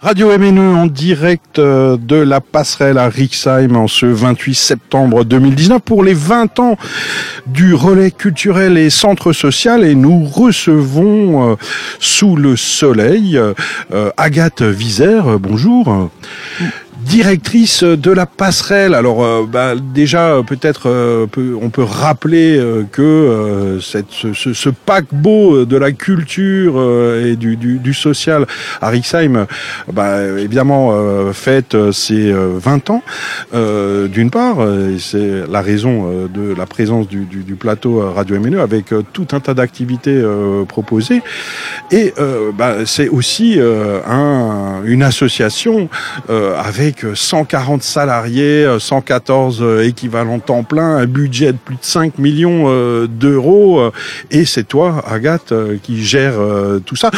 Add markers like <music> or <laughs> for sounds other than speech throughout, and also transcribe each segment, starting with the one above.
Radio MNE en direct euh, de la passerelle à Rixheim en ce 28 septembre 2019 pour les 20 ans du relais culturel et centre social et nous recevons euh, sous le soleil euh, Agathe Vizer. Bonjour directrice de la passerelle. Alors euh, bah, déjà peut-être euh, on peut rappeler euh, que ce, paquebot de la culture et du, social à Rixheim, bah, évidemment fête ses 20 ans. D'une part, c'est la raison de la présence du, plateau Radio MNE avec tout un tas d'activités proposées. Et bah, c'est aussi un, une association avec 140 salariés, 114 euh, euh, équivalents temps plein, un budget de plus de 5 millions euh, d'euros. Et c'est toi, Agathe, qui gère tout ça.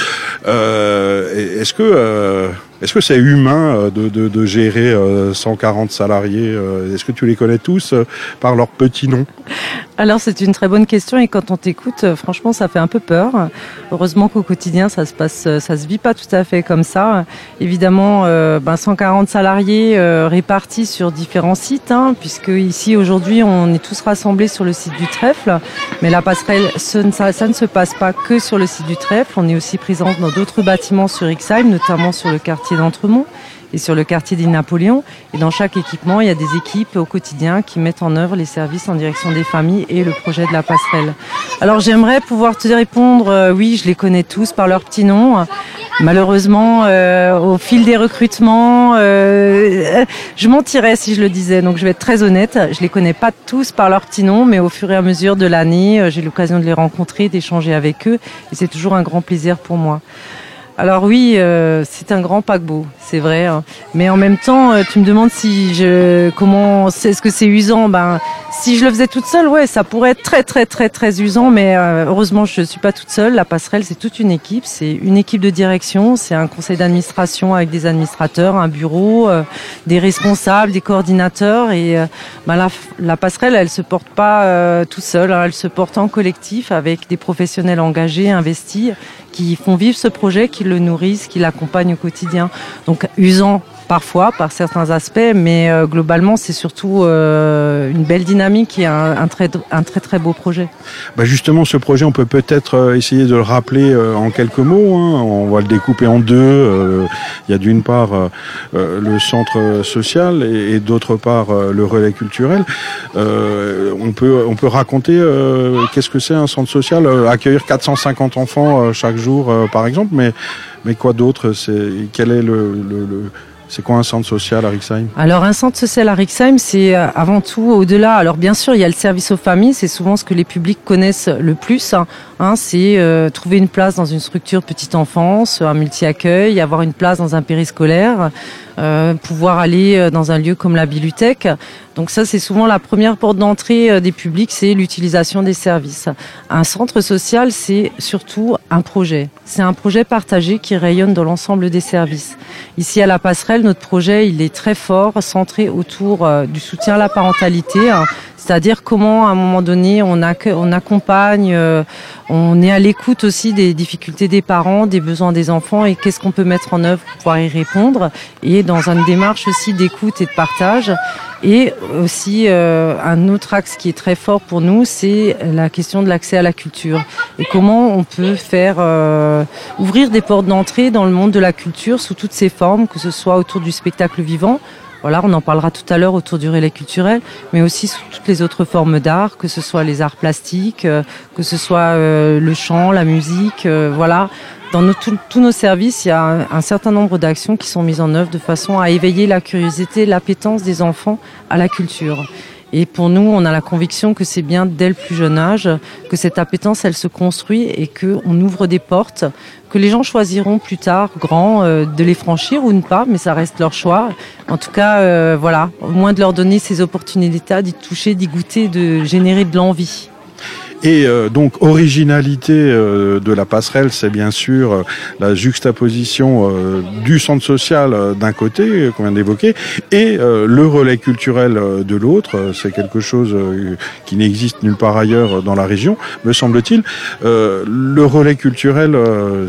Est-ce que est-ce que c'est humain euh, de, de, gérer 140 euh, salariés euh, Est-ce que tu les connais tous par leur petit nom? Alors c'est une très bonne question et quand on t'écoute, franchement, ça fait un peu peur. Heureusement qu'au quotidien, ça se passe, ça se vit pas tout à fait comme ça. Évidemment, ben 140 salariés répartis sur différents sites, hein, puisque ici aujourd'hui, on est tous rassemblés sur le site du Trèfle. Mais la passerelle, ça, ça ne se passe pas que sur le site du Trèfle. On est aussi présent dans d'autres bâtiments sur Ixheim, notamment sur le quartier d'Entremont et sur le quartier des Napoléons. Et dans chaque équipement, il y a des équipes au quotidien qui mettent en œuvre les services en direction des familles et le projet de la passerelle. Alors j'aimerais pouvoir te répondre, euh, oui, je les connais tous par leur petit nom. Malheureusement, euh, au fil des recrutements, euh, je mentirais si je le disais. Donc je vais être très honnête, je les connais pas tous par leur petit nom, mais au fur et à mesure de l'année, j'ai l'occasion de les rencontrer, d'échanger avec eux, et c'est toujours un grand plaisir pour moi. Alors oui, euh, c'est un grand paquebot, c'est vrai. Hein. Mais en même temps, euh, tu me demandes si je comment est-ce que c'est usant? Ben si je le faisais toute seule, ouais, ça pourrait être très très très très usant. Mais euh, heureusement, je suis pas toute seule. La passerelle, c'est toute une équipe. C'est une équipe de direction. C'est un conseil d'administration avec des administrateurs, un bureau, des responsables, des coordinateurs. Et ben, la, passerelle, elle se porte pas tout seule. Hein. Elle se porte en collectif avec des professionnels engagés, investis qui font vivre ce projet, qui le nourrissent, qui l'accompagnent au quotidien. Donc usant parfois par certains aspects, mais euh, globalement c'est surtout euh, une belle dynamique et un, très, un très très beau projet. Bah justement ce projet on peut peut-être euh, essayer de le rappeler en quelques mots, hein. on va le découper en deux. Il y a d'une part le centre social et, d'autre part le relais culturel. on, peut, on peut raconter qu'est-ce que c'est un centre social, accueillir 450 enfants chaque jour par exemple, mais, mais quoi d'autre Quel est le c'est quoi un centre social à Rixheim Alors un centre social à Rixheim, c'est euh, avant tout au-delà. Alors bien sûr, il y a le service aux familles, c'est souvent ce que les publics connaissent le plus. Hein. c'est euh, trouver une place dans une structure petite enfance, un multi-accueil, avoir une place dans un périscolaire, euh, pouvoir aller euh, dans un lieu comme la bibliothèque. Donc ça, c'est souvent la première porte d'entrée euh, des publics, c'est l'utilisation des services. Un centre social, c'est surtout un projet. C'est un projet partagé qui rayonne dans l'ensemble des services. Ici à la passerelle, notre projet, il est très fort, centré autour du soutien à la parentalité. Hein. C'est-à-dire comment, à un moment donné, on, accompagne, euh, on est à l'écoute aussi des difficultés des parents, des besoins des enfants et qu'est-ce qu'on peut mettre en œuvre pour pouvoir y répondre. Et dans une démarche aussi d'écoute et de partage. Et aussi, euh, un autre axe qui est très fort pour nous, c'est la question de l'accès à la culture. Et comment on peut faire euh, ouvrir des portes d'entrée dans le monde de la culture sous toutes ses formes, que ce soit autour du spectacle vivant, voilà, on en parlera tout à l'heure autour du relais culturel, mais aussi sous toutes les autres formes d'art, que ce soit les arts plastiques, euh, que ce soit euh, le chant, la musique, euh, voilà. Dans tous nos services, il y a un, certain nombre d'actions qui sont mises en œuvre de façon à éveiller la curiosité, l'appétence des enfants à la culture. Et pour nous, on a la conviction que c'est bien dès le plus jeune âge que cette appétence, elle se construit et qu'on ouvre des portes que les gens choisiront plus tard, grand, euh, de les franchir ou ne pas, mais ça reste leur choix. En tout cas, euh, voilà, au moins de leur donner ces opportunités, d'y toucher, d'y goûter, de générer de l'envie. Et euh, donc originalité euh, de la passerelle, c'est bien sûr euh, la juxtaposition du centre social d'un côté qu'on vient d'évoquer et le relais culturel de l'autre. C'est quelque chose qui n'existe nulle part ailleurs dans la région, me semble-t-il. le relais culturel,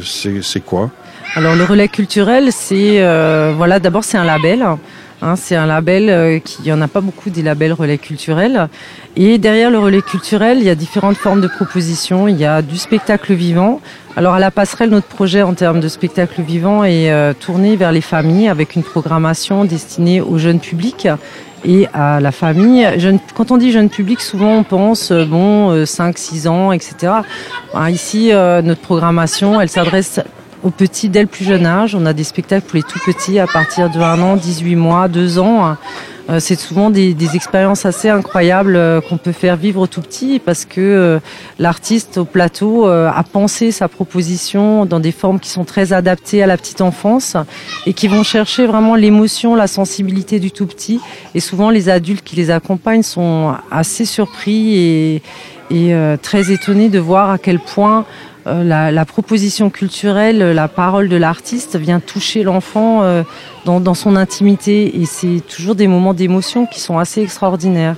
c'est quoi? Alors le relais culturel, c'est euh, voilà, d'abord c'est un label. Hein, c'est un label euh, qui, il en a pas beaucoup des labels relais culturels. Et derrière le relais culturel, il y a différentes formes de propositions. Il y a du spectacle vivant. Alors à la passerelle, notre projet en termes de spectacle vivant est euh, tourné vers les familles avec une programmation destinée aux jeunes publics et à la famille. Jeune, quand on dit jeune public, souvent on pense bon 5, 6 ans, etc. ici, notre programmation, elle s'adresse aux petits dès le plus jeune âge. On a des spectacles pour les tout petits à partir de 1 an, 18 mois, 2 ans. Euh, c'est souvent des, des, expériences assez incroyables euh, qu'on peut faire vivre aux tout petits parce que euh, l'artiste au plateau a pensé sa proposition dans des formes qui sont très adaptées à la petite enfance et qui vont chercher vraiment l'émotion, la sensibilité du tout petit. Et souvent les adultes qui les accompagnent sont assez surpris et, et très étonnés de voir à quel point la, la, proposition culturelle, la parole de l'artiste vient toucher l'enfant euh, dans, dans, son intimité et c'est toujours des moments d'émotion qui sont assez extraordinaires.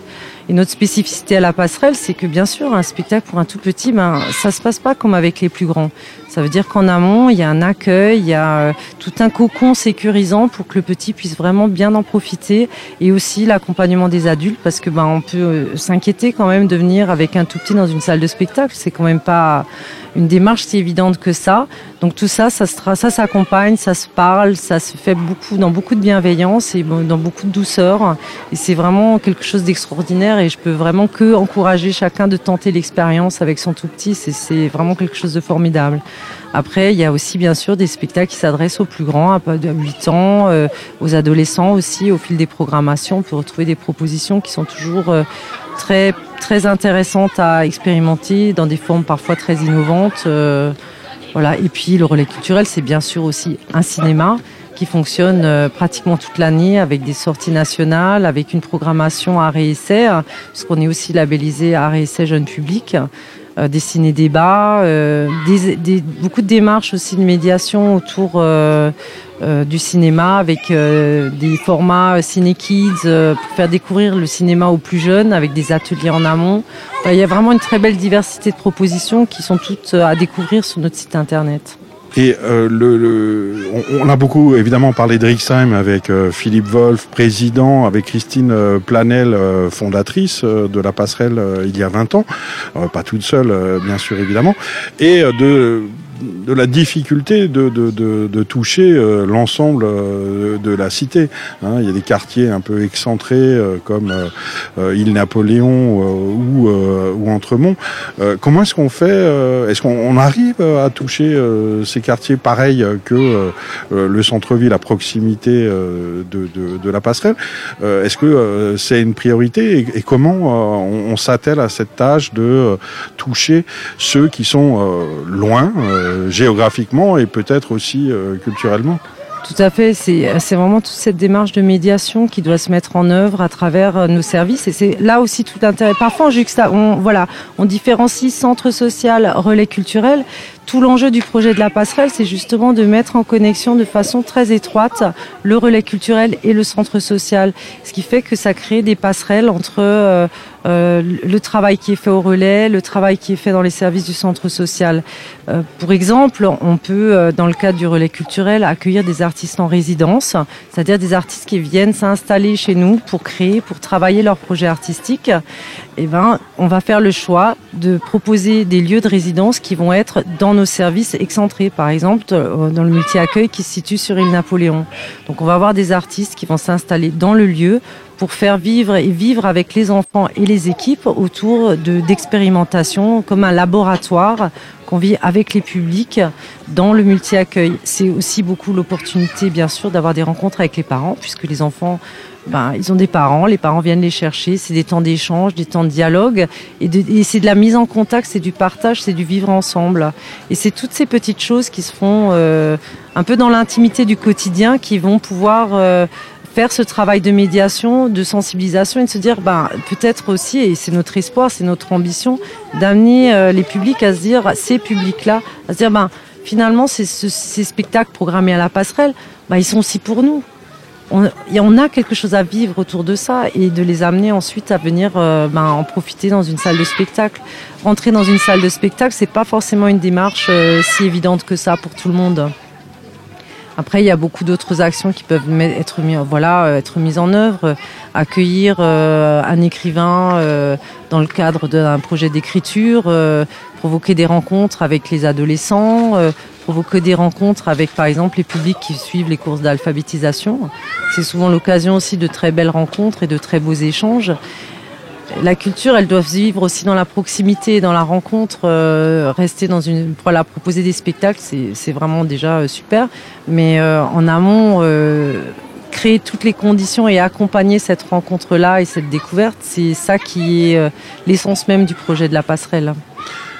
Et notre spécificité à la passerelle, c'est que bien sûr, un spectacle pour un tout petit, ben, ça se passe pas comme avec les plus grands. Ça veut dire qu'en amont, il y a un accueil, il y a euh, tout un cocon sécurisant pour que le petit puisse vraiment bien en profiter et aussi l'accompagnement des adultes parce que ben on peut euh, s'inquiéter quand même de venir avec un tout petit dans une salle de spectacle. C'est quand même pas une démarche si évidente que ça. Donc tout ça, ça s'accompagne, ça se parle, ça se fait beaucoup dans beaucoup de bienveillance et dans beaucoup de douceur. Et c'est vraiment quelque chose d'extraordinaire et je peux vraiment que encourager chacun de tenter l'expérience avec son tout petit. C'est vraiment quelque chose de formidable. Après, il y a aussi bien sûr des spectacles qui s'adressent aux plus grands, à 8 ans, euh, aux adolescents aussi. Au fil des programmations, on peut retrouver des propositions qui sont toujours euh, très très intéressantes à expérimenter dans des formes parfois très innovantes. Euh, voilà. Et puis le relais culturel, c'est bien sûr aussi un cinéma qui fonctionne pratiquement toute l'année avec des sorties nationales, avec une programmation à réessai, puisqu'on est aussi labellisé à réessai jeune public euh, des ciné-débats, euh, des, des, beaucoup de démarches aussi de médiation autour euh, euh du cinéma avec euh, des formats ciné-kids pour faire découvrir le cinéma aux plus jeunes avec des ateliers en amont. il y a vraiment une très belle diversité de propositions qui sont toutes à découvrir sur notre site internet. Et euh, le, le on, a beaucoup évidemment parlé de Rixheim avec euh, Philippe Wolf, président, avec Christine euh, Planel, fondatrice de la passerelle il y a 20 ans, pas toute seule bien sûr évidemment, et de de la difficulté de, de, de, toucher euh, l'ensemble euh, de la cité. Hein. il y a des quartiers un peu excentrés euh, comme île Napoléon ou, ou Entremont. comment est-ce qu'on fait Est-ce qu'on arrive à toucher ces quartiers pareils que le centre-ville à proximité de, la passerelle? Est-ce que c'est une priorité? Et, comment on, s'attelle à cette tâche de toucher ceux qui sont loin géographiquement et peut-être aussi euh, culturellement. Tout à fait, c'est vraiment toute cette démarche de médiation qui doit se mettre en œuvre à travers euh, nos services et c'est là aussi tout l'intérêt. Parfois, on, on, voilà, on différencie centre social, relais culturel, tout l'enjeu du projet de la passerelle, c'est justement de mettre en connexion de façon très étroite le relais culturel et le centre social, ce qui fait que ça crée des passerelles entre euh, euh, le travail qui est fait au relais, le travail qui est fait dans les services du centre social. Euh, pour exemple, on peut, euh, dans le cadre du relais culturel, accueillir des artistes en résidence, c'est-à-dire des artistes qui viennent s'installer chez nous pour créer, pour travailler leur projet artistique. Et eh ben, on va faire le choix de proposer des lieux de résidence qui vont être dans nos services excentrés, par exemple euh, dans le multi-accueil qui se situe sur île Napoléon. Donc on va avoir des artistes qui vont s'installer dans le lieu pour faire vivre et vivre avec les enfants et les équipes autour d'expérimentation comme un laboratoire qu'on vit avec les publics dans le multi-accueil. C'est aussi beaucoup l'opportunité, bien sûr, d'avoir des rencontres avec les parents, puisque les enfants ben, ils ont des parents, les parents viennent les chercher, c'est des temps d'échange, des temps de dialogue, et, de, et c'est de la mise en contact, c'est du partage, c'est du vivre ensemble. Et c'est toutes ces petites choses qui se font euh, un peu dans l'intimité du quotidien qui vont pouvoir euh, faire ce travail de médiation, de sensibilisation et de se dire, ben, peut-être aussi, et c'est notre espoir, c'est notre ambition, d'amener euh, les publics à se dire, ces publics-là, à se dire, ben, finalement, ces, spectacles programmés à la passerelle, ben, ils sont aussi pour nous on, on, a quelque chose à vivre autour de ça et de les amener ensuite à venir euh, ben, en profiter dans une salle de spectacle. Rentrer dans une salle de spectacle, c'est pas forcément une démarche euh, si évidente que ça pour tout le monde. Après, il y a beaucoup d'autres actions qui peuvent voilà, être mises en œuvre. Accueillir un écrivain dans le cadre d'un projet d'écriture, provoquer des rencontres avec les adolescents, provoquer des rencontres avec, par exemple, les publics qui suivent les courses d'alphabétisation. C'est souvent l'occasion aussi de très belles rencontres et de très beaux échanges. La culture, elle doit vivre aussi dans la proximité, dans la rencontre. Euh, rester dans une, voilà, proposer des spectacles, c'est vraiment déjà euh, super. Mais euh, en amont, créer toutes les conditions et accompagner cette rencontre-là et cette découverte, c'est ça qui est l'essence même du projet de la passerelle.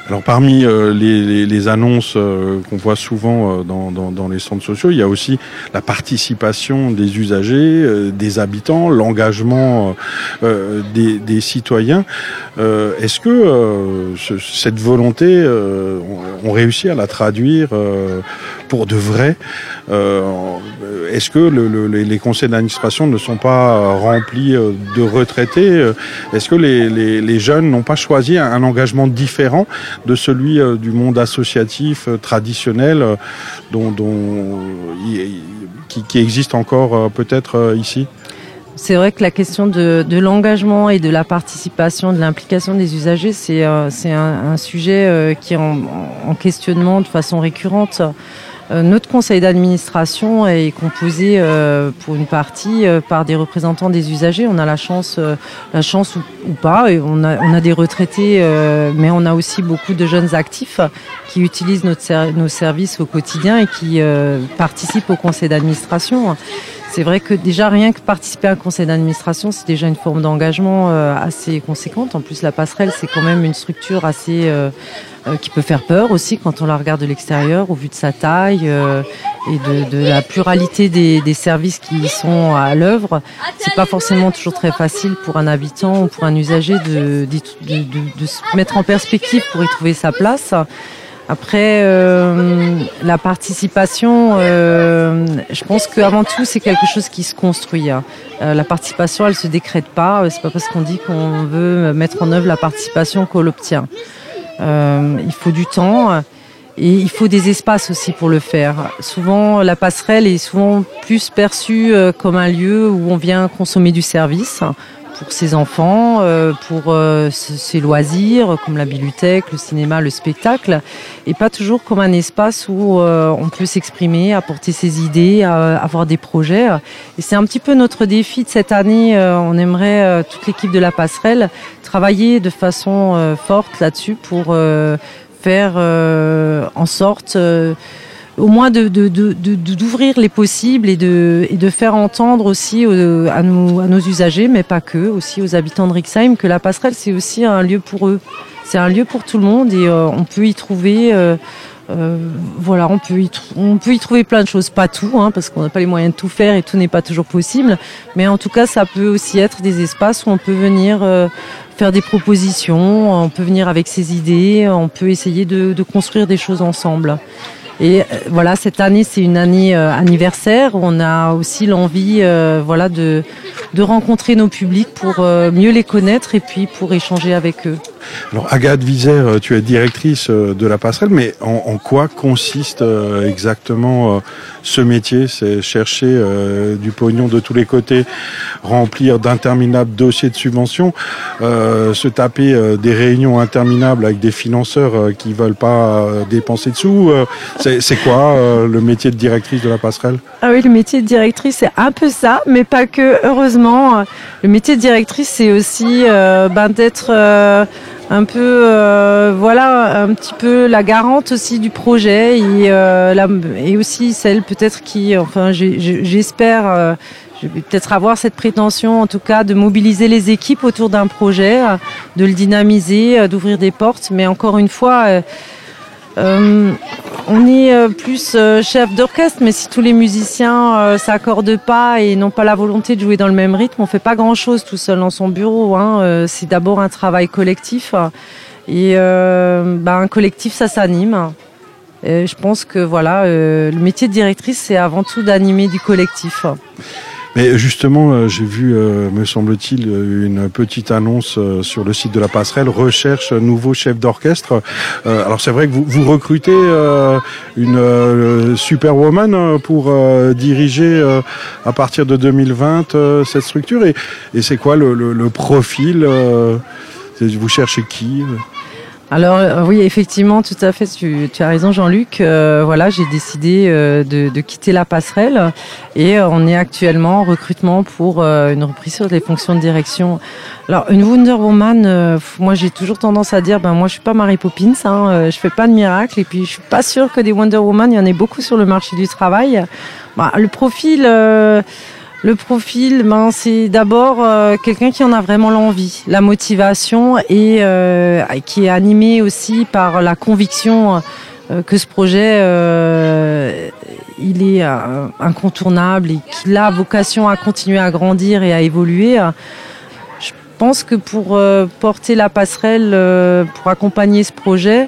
Alors parmi euh, les, annonces euh, qu'on voit souvent euh, dans, les centres sociaux, il y a aussi la participation des usagers, des habitants, l'engagement des, citoyens. Est-ce que cette volonté, on, on, réussit à la traduire pour de vrai Est-ce que le, les conseils d'administration ne sont pas remplis de retraités Est-ce que les, les jeunes n'ont pas choisi un engagement différent de celui euh, du monde associatif euh, traditionnel euh, dont, qui, existe encore peut-être ici? C'est vrai que la question de, l'engagement et de la participation, de l'implication des usagers, c'est un, sujet qui est en, questionnement de façon récurrente. Euh, notre conseil d'administration est composé euh, pour une partie euh, par des représentants des usagers. On a la chance, la chance ou, pas, on a, on a des retraités, mais on a aussi beaucoup de jeunes actifs qui utilisent notre, nos services au quotidien et qui participent au conseil d'administration. C'est vrai que déjà rien que participer à un conseil d'administration, c'est déjà une forme d'engagement euh, assez conséquente. En plus, la passerelle, c'est quand même une structure assez euh, euh, qui peut faire peur aussi quand on la regarde de l'extérieur, au vu de sa taille et de, la pluralité des, services qui sont à l'œuvre. C'est pas forcément toujours très facile pour un habitant ou pour un usager de, de se mettre en perspective pour y trouver sa place. Après, euh, la participation, euh, je pense qu'avant tout, c'est quelque chose qui se construit. Hein. Euh, la participation, elle se décrète pas. C'est pas parce qu'on dit qu'on veut mettre en œuvre la participation qu'on l'obtient. il faut du temps et il faut des espaces aussi pour le faire. Souvent, la passerelle est souvent plus perçue comme un lieu où on vient consommer du service pour ses enfants, euh, pour euh, ses loisirs comme la bibliothèque, le cinéma, le spectacle, et pas toujours comme un espace où euh, on peut s'exprimer, apporter ses idées, avoir des projets. Et c'est un petit peu notre défi de cette année. on aimerait toute l'équipe de la passerelle travailler de façon forte là-dessus pour faire en sorte au moins de, d'ouvrir les possibles et de, et de faire entendre aussi à, nos, à nos usagers, mais pas que, aussi aux habitants de Rixheim, que la passerelle, c'est aussi un lieu pour eux. C'est un lieu pour tout le monde et euh, on peut y trouver... Euh, euh, voilà, on peut, y on peut y trouver plein de choses, pas tout, hein, parce qu'on n'a pas les moyens de tout faire et tout n'est pas toujours possible. Mais en tout cas, ça peut aussi être des espaces où on peut venir faire des propositions, on peut venir avec ses idées, on peut essayer de, de construire des choses ensemble. Et euh, voilà, cette année, c'est une année euh, anniversaire. On a aussi l'envie, euh, voilà, de, de rencontrer nos publics pour mieux les connaître et puis pour échanger avec eux. Alors Agathe Vizère, tu es directrice de la passerelle, mais en, quoi consiste exactement ce métier? C'est chercher du pognon de tous les côtés, remplir d'interminables dossiers de subventions, se taper des réunions interminables avec des financeurs qui veulent pas dépenser de sous. C'est quoi euh, le métier de directrice de la passerelle? Ah oui, le métier de directrice, c'est un peu ça, mais pas que, heureusement. Le métier de directrice, c'est aussi euh, ben, d'être euh, un peu, voilà, un petit peu la garante aussi du projet et, et aussi celle peut-être qui, enfin, j'espère, je vais peut-être avoir cette prétention, en tout cas, de mobiliser les équipes autour d'un projet, de le dynamiser, d'ouvrir des portes, mais encore une fois, euh, on est euh, plus euh, chef d'orchestre, mais si tous les musiciens s'accordent pas et n'ont pas la volonté de jouer dans le même rythme, on fait pas grand-chose tout seul dans son bureau. Hein. c'est d'abord un travail collectif et ben, un collectif, ça s'anime. je pense que voilà, le métier de directrice, c'est avant tout d'animer du collectif. Mais justement, j'ai vu, me semble-t-il, une petite annonce sur le site de la passerelle, recherche nouveau chef d'orchestre. alors c'est vrai que vous, recrutez une superwoman pour diriger à partir de 2020 cette structure. Et, et c'est quoi le, le, le profil Vous cherchez qui alors euh, oui, effectivement, tout à fait. Tu, as raison, Jean-Luc. Euh, voilà, j'ai décidé euh, de, quitter la passerelle et on est actuellement en recrutement pour une reprise sur les fonctions de direction. Alors une Wonder Woman, moi j'ai toujours tendance à dire, ben moi je suis pas Mary Poppins, hein, je fais pas de miracle et puis je suis pas sûre que des Wonder Woman, il y en ait beaucoup sur le marché du travail. Bah, le profil. Le profil, ben, c'est d'abord euh, quelqu'un qui en a vraiment l'envie, la motivation et euh, qui est animé aussi par la conviction euh, que ce projet, il est incontournable et qu'il a vocation à continuer à grandir et à évoluer. Je pense que pour porter la passerelle, pour accompagner ce projet,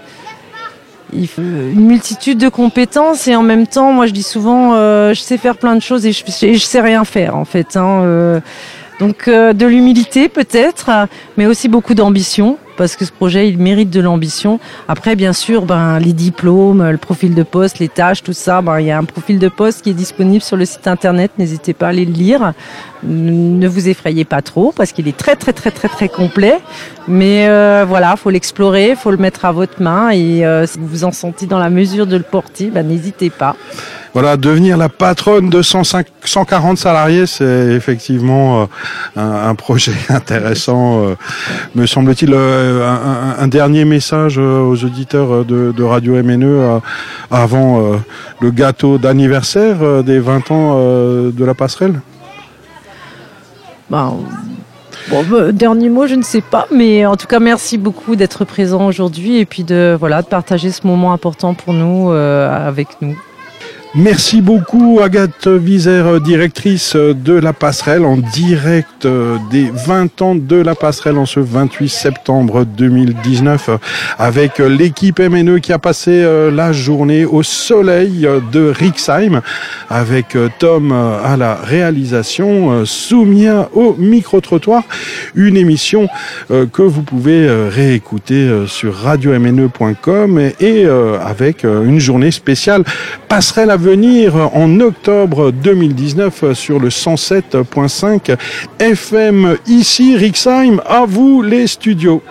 une multitude de compétences et en même temps, moi je dis souvent, euh, je sais faire plein de choses et je, je sais rien faire en fait. Hein, euh. donc euh, de l'humilité peut-être, mais aussi beaucoup d'ambition parce que ce projet il mérite de l'ambition. Après bien sûr, ben les diplômes, le profil de poste, les tâches, tout ça, ben il y a un profil de poste qui est disponible sur le site internet. N'hésitez pas à aller le lire. Ne vous effrayez pas trop parce qu'il est très très très très très complet. Mais euh, voilà, faut l'explorer, faut le mettre à votre main et euh, si vous vous en sentez dans la mesure de le porter, ben n'hésitez pas. Voilà, devenir la patronne de 105, 140 salariés, c'est effectivement euh, un, projet <laughs> intéressant, euh, me semble-t-il. Euh, un, dernier message aux auditeurs de, de Radio MNE avant le gâteau d'anniversaire des 20 ans de la passerelle? Ben, Bon, dernier mot, je ne sais pas, mais en tout cas, merci beaucoup d'être présent aujourd'hui et puis de voilà de partager ce moment important pour nous avec nous. Merci beaucoup Agathe Vizer, directrice de la passerelle en direct des 20 ans de la passerelle en ce 28 septembre 2019 avec l'équipe MNE qui a passé euh, la journée au soleil de Rixheim avec euh, Tom à la réalisation, euh, Soumia au micro-trottoir, une émission que vous pouvez réécouter sur radio-mne.com et avec une journée spéciale passerelle à venir en octobre 2019 sur le 107.5 FM ici, Rixheim. À vous les studios.